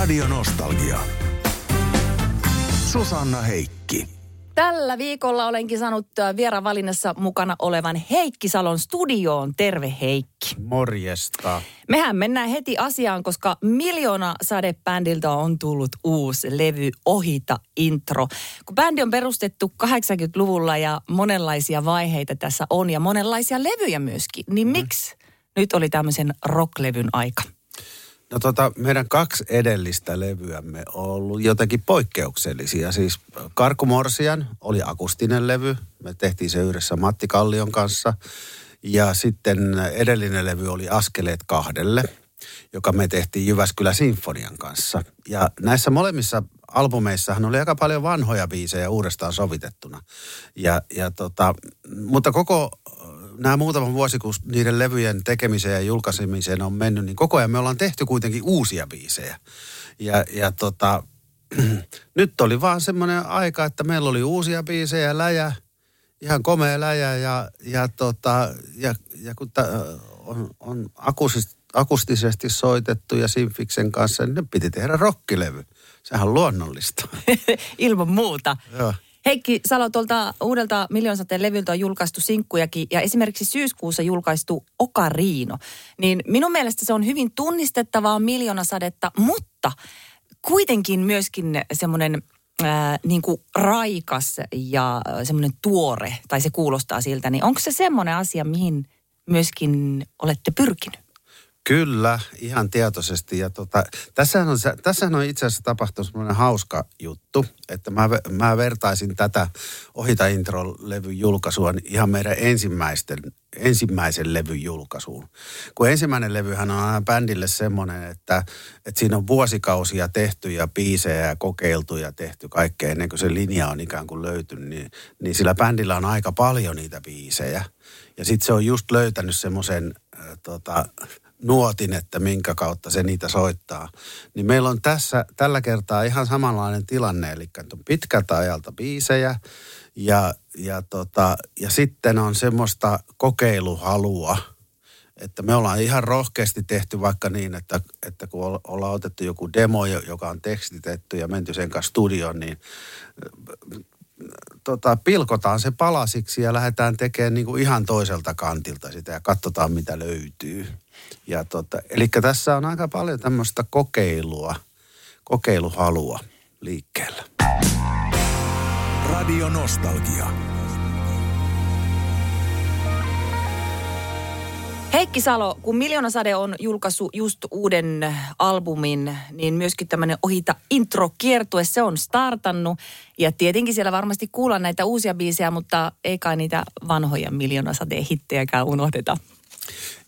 Radio Nostalgia. Susanna Heikki. Tällä viikolla olenkin saanut vieravalinnassa mukana olevan Heikki Salon studioon. Terve Heikki. Morjesta. Mehän mennään heti asiaan, koska Miljoona sadebändiltä on tullut uusi levy Ohita Intro. Kun bändi on perustettu 80-luvulla ja monenlaisia vaiheita tässä on ja monenlaisia levyjä myöskin, niin mm. miksi nyt oli tämmöisen rocklevyn aika? No tota, meidän kaksi edellistä levyämme on ollut jotenkin poikkeuksellisia. Siis Karku Morsian oli akustinen levy. Me tehtiin se yhdessä Matti Kallion kanssa. Ja sitten edellinen levy oli Askeleet kahdelle, joka me tehtiin Jyväskylä Sinfonian kanssa. Ja näissä molemmissa albumeissahan oli aika paljon vanhoja biisejä uudestaan sovitettuna. Ja, ja tota, mutta koko nämä muutaman vuosi, kun niiden levyjen tekemiseen ja julkaisemiseen on mennyt, niin koko ajan me ollaan tehty kuitenkin uusia biisejä. Ja, ja tota, nyt oli vaan semmoinen aika, että meillä oli uusia biisejä, läjä, ihan komea läjä ja, ja, tota, ja, ja kun ta, on, on akustisesti, akustisesti soitettu ja Sinfiksen kanssa, niin ne piti tehdä rokkilevy. Sehän on luonnollista. Ilman muuta. Joo. Heikki Salo, tuolta uudelta Miljoonsateen levyltä on julkaistu sinkkujakin ja esimerkiksi syyskuussa julkaistu Okariino. Niin minun mielestä se on hyvin tunnistettavaa miljoonasadetta, mutta kuitenkin myöskin semmoinen niin kuin raikas ja semmoinen tuore, tai se kuulostaa siltä, niin onko se semmoinen asia, mihin myöskin olette pyrkinyt? Kyllä, ihan tietoisesti. Ja tota, tässähän, on, tässähän on itse asiassa tapahtunut semmoinen hauska juttu, että mä, mä vertaisin tätä Ohita Intro-levyn julkaisua ihan meidän ensimmäisten, ensimmäisen levyn julkaisuun. Kun ensimmäinen levyhän on aina bändille semmoinen, että, että siinä on vuosikausia tehty ja biisejä ja kokeiltu ja tehty kaikkea ennen kuin se linja on ikään kuin löytynyt, niin, niin sillä bändillä on aika paljon niitä biisejä. Ja sitten se on just löytänyt semmoisen äh, tota, nuotin, että minkä kautta se niitä soittaa. Niin meillä on tässä tällä kertaa ihan samanlainen tilanne, eli on pitkältä ajalta biisejä ja, ja, tota, ja sitten on semmoista kokeiluhalua, että me ollaan ihan rohkeasti tehty vaikka niin, että, että kun ollaan otettu joku demo, joka on tekstitetty ja menty sen kanssa studioon, niin tota, pilkotaan se palasiksi ja lähdetään tekemään niin kuin ihan toiselta kantilta sitä ja katsotaan mitä löytyy. Ja tota, eli tässä on aika paljon tämmöistä kokeilua, kokeiluhalua liikkeellä. Radio Nostalgia. Heikki Salo, kun Miljoona Sade on julkaissut just uuden albumin, niin myöskin tämmöinen Ohita intro-kiertue, se on startannut. Ja tietenkin siellä varmasti kuullaan näitä uusia biisejä, mutta ei kai niitä vanhoja Miljoona Sadeen hittejäkään unohdeta.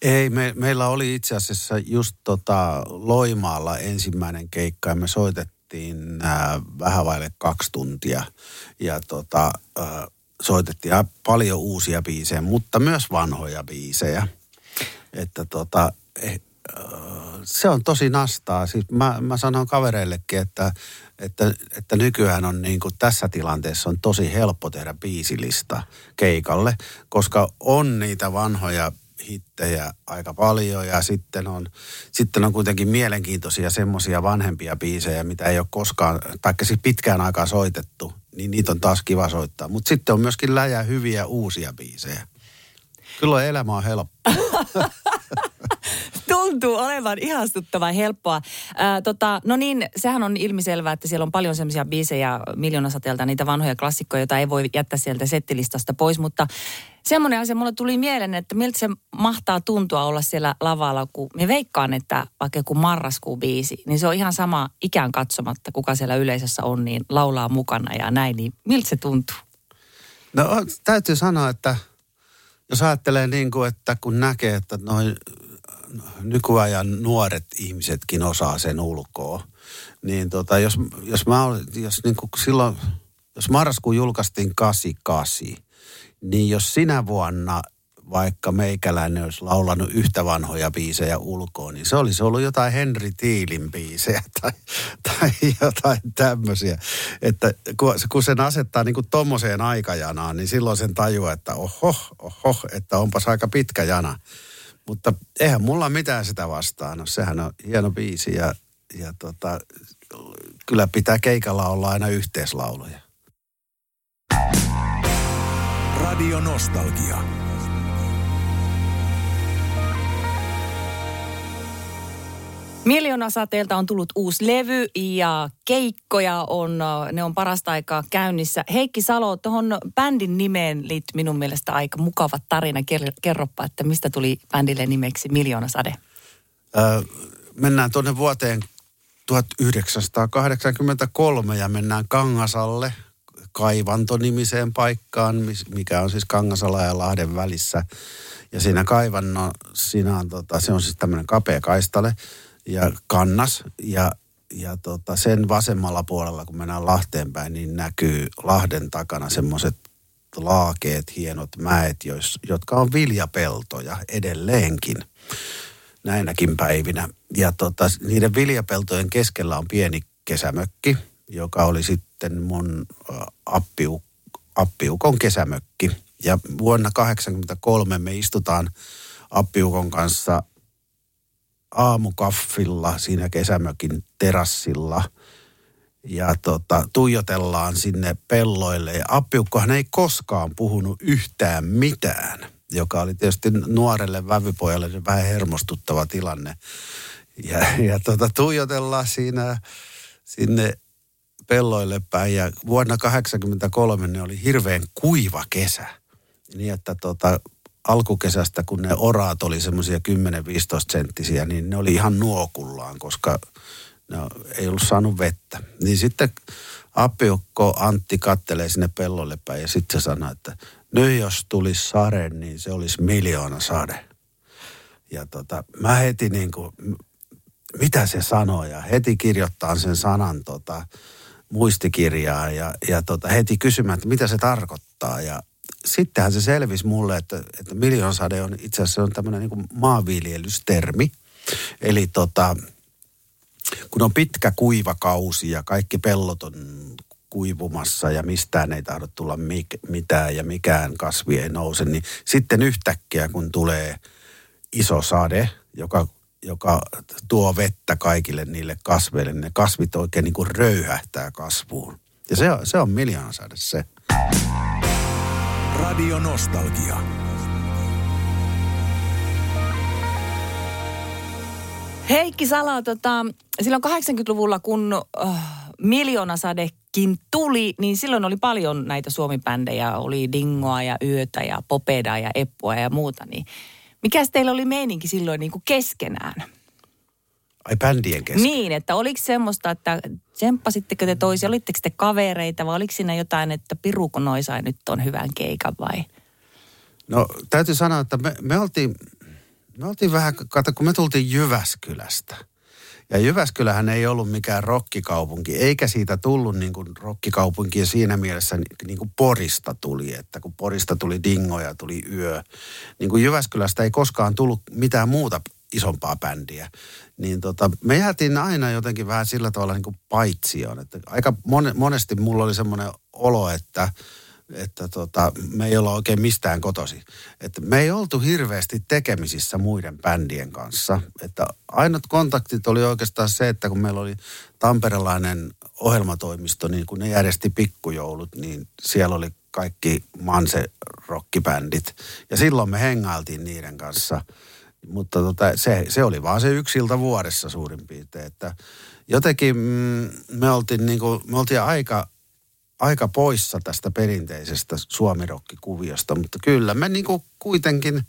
Ei, me, meillä oli itse asiassa just tota Loimaalla ensimmäinen keikka ja me soitettiin äh, vähän vaille kaksi tuntia. Ja tota, äh, soitettiin paljon uusia biisejä, mutta myös vanhoja biisejä. Että tota, eh, äh, se on tosi nastaa. Siis mä, mä sanon kavereillekin, että, että, että nykyään on niin kuin tässä tilanteessa on tosi helppo tehdä biisilista keikalle, koska on niitä vanhoja hittejä aika paljon ja sitten on, sitten on kuitenkin mielenkiintoisia semmoisia vanhempia biisejä, mitä ei ole koskaan, tai siis pitkään aikaa soitettu, niin niitä on taas kiva soittaa. Mutta sitten on myöskin läjä hyviä uusia biisejä. Kyllä elämä on helppo. Tuntuu olevan ihastuttavan helppoa. Ää, tota, no niin, sehän on ilmiselvää, että siellä on paljon semmoisia biisejä miljoonasateelta, niitä vanhoja klassikkoja, joita ei voi jättää sieltä settilistasta pois. Mutta semmoinen asia mulle tuli mieleen, että miltä se mahtaa tuntua olla siellä lavalla, kun me veikkaan, että vaikka joku marraskuun biisi, niin se on ihan sama ikään katsomatta, kuka siellä yleisössä on, niin laulaa mukana ja näin, niin miltä se tuntuu? No täytyy sanoa, että jos ajattelee niin kuin, että kun näkee, että noin nykyajan nuoret ihmisetkin osaa sen ulkoa, niin tota, jos, jos mä jos niin kuin silloin, jos marraskuun julkaistiin 88, niin jos sinä vuonna vaikka meikäläinen olisi laulanut yhtä vanhoja biisejä ulkoa, niin se olisi ollut jotain Henri Tiilin biisejä tai, tai jotain tämmöisiä. Että kun, sen asettaa niin kuin tommoseen aikajanaan, niin silloin sen tajuaa, että oho, oho, että onpas aika pitkä jana. Mutta eihän mulla mitään sitä vastaan. No, sehän on hieno biisi ja, ja tota, kyllä pitää keikalla olla aina yhteislauluja. Radio Nostalgia. Miljoonasateelta on tullut uusi levy ja keikkoja on, ne on parasta aikaa käynnissä. Heikki Salo, tuohon bändin nimeen liittyy minun mielestä aika mukava tarina. Kerropa, että mistä tuli bändille nimeksi Miljoonasade? Öö, mennään tuonne vuoteen 1983 ja mennään Kangasalle Kaivanto-nimiseen paikkaan, mikä on siis Kangasala ja Lahden välissä. Ja siinä kaivanno, siinä on, tota, se on siis tämmöinen kapea kaistale ja kannas ja, ja tota, sen vasemmalla puolella, kun mennään Lahteen päin, niin näkyy Lahden takana semmoiset laakeet, hienot mäet, jos, jotka on viljapeltoja edelleenkin näinäkin päivinä. Ja tota, niiden viljapeltojen keskellä on pieni kesämökki, joka oli sitten mun appiu, appiukon kesämökki. Ja vuonna 1983 me istutaan appiukon kanssa aamukaffilla siinä kesämökin terassilla ja tota, tuijotellaan sinne pelloille. Ja appiukkohan ei koskaan puhunut yhtään mitään, joka oli tietysti nuorelle vävypojalle vähän hermostuttava tilanne. Ja, ja tota, tuijotellaan siinä sinne pelloille päin ja vuonna 1983 ne oli hirveän kuiva kesä. Niin että tota, alkukesästä, kun ne oraat oli semmoisia 10-15 senttisiä, niin ne oli ihan nuokullaan, koska ne ei ollut saanut vettä. Niin sitten appiukko Antti kattelee sinne pellolle päin ja sitten se sanoi, että nyt jos tulisi sade, niin se olisi miljoona sade. Ja tota, mä heti niin kuin, mitä se sanoo ja heti kirjoittaa sen sanan tota, muistikirjaa ja, ja tota, heti kysymään, että mitä se tarkoittaa. Ja sittenhän se selvisi mulle, että, että miljoonsade on itse asiassa on tämmöinen niin maanviljelystermi. Eli tota, kun on pitkä kuiva kausi ja kaikki pellot on kuivumassa ja mistään ei tahdo tulla mik- mitään ja mikään kasvi ei nouse, niin sitten yhtäkkiä kun tulee iso sade, joka, joka tuo vettä kaikille niille kasveille, niin ne kasvit oikein niin kuin röyhähtää kasvuun. Ja se, se on miljoonasade se. Radio Nostalgia. Heikki Sala, tota, silloin 80-luvulla, kun uh, miljoonasadekin tuli, niin silloin oli paljon näitä suomipändejä. Oli Dingoa ja Yötä ja Popeda ja Eppua ja muuta. Niin mikäs teillä oli meininki silloin niin kuin keskenään? Ai bändien kesken? Niin, että oliko semmoista, että tsemppasitteko te toisia, olitteko te kavereita vai oliko siinä jotain, että Piruko Noisai nyt on hyvän keikan vai? No täytyy sanoa, että me, me oltiin, me oltiin vähän, kato kun me tultiin Jyväskylästä. Ja Jyväskylähän ei ollut mikään rokkikaupunki, eikä siitä tullut niin kuin rokkikaupunki siinä mielessä niin kuin Porista tuli, että kun Porista tuli Dingo ja tuli Yö. Niin kuin Jyväskylästä ei koskaan tullut mitään muuta isompaa bändiä. Niin tota, me jäätiin aina jotenkin vähän sillä tavalla niin kuin paitsioon. Että aika mon, monesti mulla oli semmoinen olo, että, että tota, me ei olla oikein mistään kotosi. Että me ei oltu hirveästi tekemisissä muiden bändien kanssa. Että ainut kontaktit oli oikeastaan se, että kun meillä oli tamperelainen ohjelmatoimisto, niin kun ne järjesti pikkujoulut, niin siellä oli kaikki manse rockibändit. Ja silloin me hengailtiin niiden kanssa – mutta tota, se, se oli vaan se yksi ilta vuodessa suurin piirtein. Että jotenkin mm, me, oltiin niinku, me oltiin aika, aika poissa tästä perinteisestä suomirokkikuviosta, mutta kyllä me niinku kuitenkin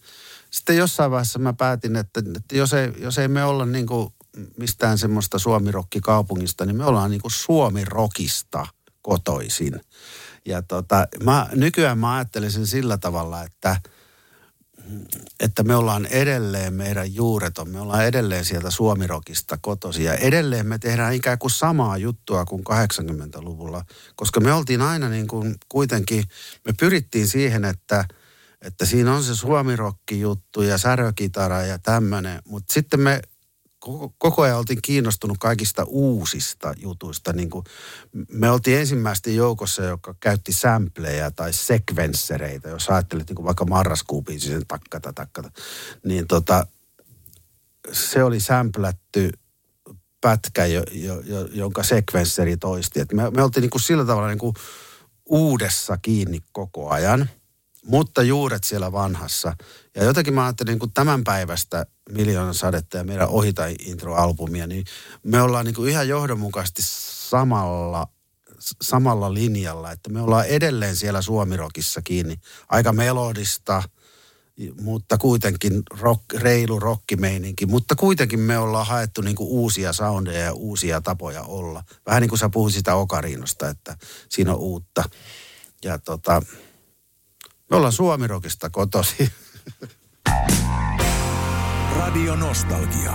sitten jossain vaiheessa mä päätin, että, että jos, ei, jos ei me olla niinku mistään semmoista suomirokkikaupungista, niin me ollaan niinku suomirokista kotoisin. Ja tota, mä, nykyään mä ajattelisin sillä tavalla, että – että me ollaan edelleen meidän juureton, me ollaan edelleen sieltä Suomirokista kotosi ja edelleen me tehdään ikään kuin samaa juttua kuin 80-luvulla, koska me oltiin aina niin kuin kuitenkin, me pyrittiin siihen, että, että siinä on se suomirokki juttu ja särökitara ja tämmöinen, mutta sitten me koko, koko ajan oltiin kiinnostunut kaikista uusista jutuista. Niin kuin me oltiin ensimmäisten joukossa, joka käytti sampleja tai sekvenssereitä, jos ajattelet niin kuin vaikka marraskuupiin sen takkata takkata. Niin tota, se oli sämplätty pätkä, jo, jo, jo, jonka sekvensseri toisti. Et me, me oltiin niin kuin sillä tavalla niin kuin uudessa kiinni koko ajan, mutta juuret siellä vanhassa. Ja jotenkin mä ajattelin niin kuin tämän päivästä Miljoonan sadetta ja meidän Ohita intro-albumia, niin me ollaan niin kuin ihan johdonmukaisesti samalla samalla linjalla, että me ollaan edelleen siellä Suomirokissa kiinni. Aika melodista, mutta kuitenkin rock, reilu rockimeininki. Mutta kuitenkin me ollaan haettu niin kuin uusia soundeja ja uusia tapoja olla. Vähän niin kuin sä puhuit sitä Okariinosta, että siinä on uutta. Ja tota, me ollaan Suomirokista kotosi. Radio Nostalgia.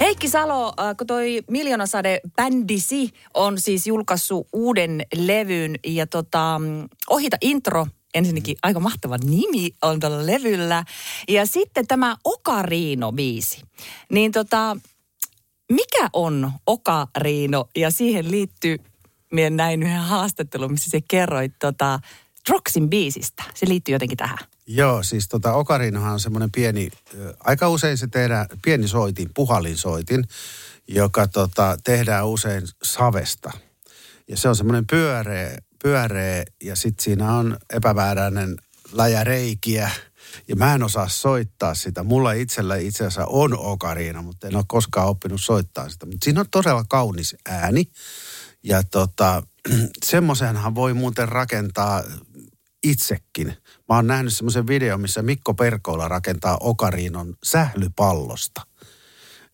Heikki Salo, äh, kun toi Miljoonasade bändisi on siis julkaissut uuden levyn ja tota, ohita intro ensinnäkin aika mahtava nimi on tällä levyllä. Ja sitten tämä Okariino-biisi. Niin tota, mikä on Okariino? Ja siihen liittyy, minä näin yhden haastattelun, missä se kerroit tota, Stroxin biisistä. Se liittyy jotenkin tähän. Joo, siis tota Okarinohan on semmoinen pieni, aika usein se tehdään, pieni soitin, puhalinsoitin, joka tota, tehdään usein savesta. Ja se on semmoinen pyöreä, pyöreä ja sitten siinä on epämääräinen läjä reikiä. Ja mä en osaa soittaa sitä. Mulla itsellä itse asiassa on okariina, mutta en ole koskaan oppinut soittaa sitä. Mutta siinä on todella kaunis ääni. Ja tota, semmoisenhan voi muuten rakentaa itsekin. Mä oon nähnyt semmoisen videon, missä Mikko Perkoula rakentaa Okariinon sählypallosta.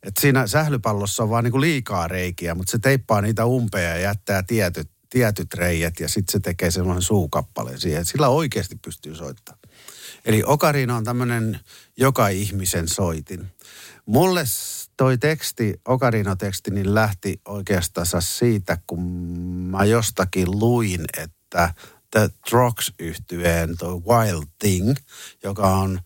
Et siinä sählypallossa on vaan niinku liikaa reikiä, mutta se teippaa niitä umpeja ja jättää tietyt, tietyt reijät ja sitten se tekee semmoisen suukappaleen siihen. Sillä oikeasti pystyy soittamaan. Eli Okarino on tämmöinen joka ihmisen soitin. Mulle toi teksti, Okarino-teksti, niin lähti oikeastaan siitä, kun mä jostakin luin, että The Trox yhtyeen toi Wild Thing, joka on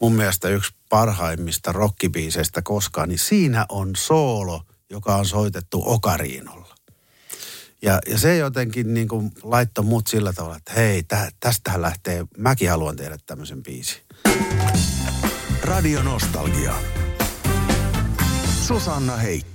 mun mielestä yksi parhaimmista rockibiiseistä koskaan, niin siinä on soolo, joka on soitettu okariinolla. Ja, ja se jotenkin niin kuin laittoi mut sillä tavalla, että hei, tä, tästähän lähtee, mäkin haluan tehdä tämmöisen biisin. Radio Nostalgia. Susanna Heikki.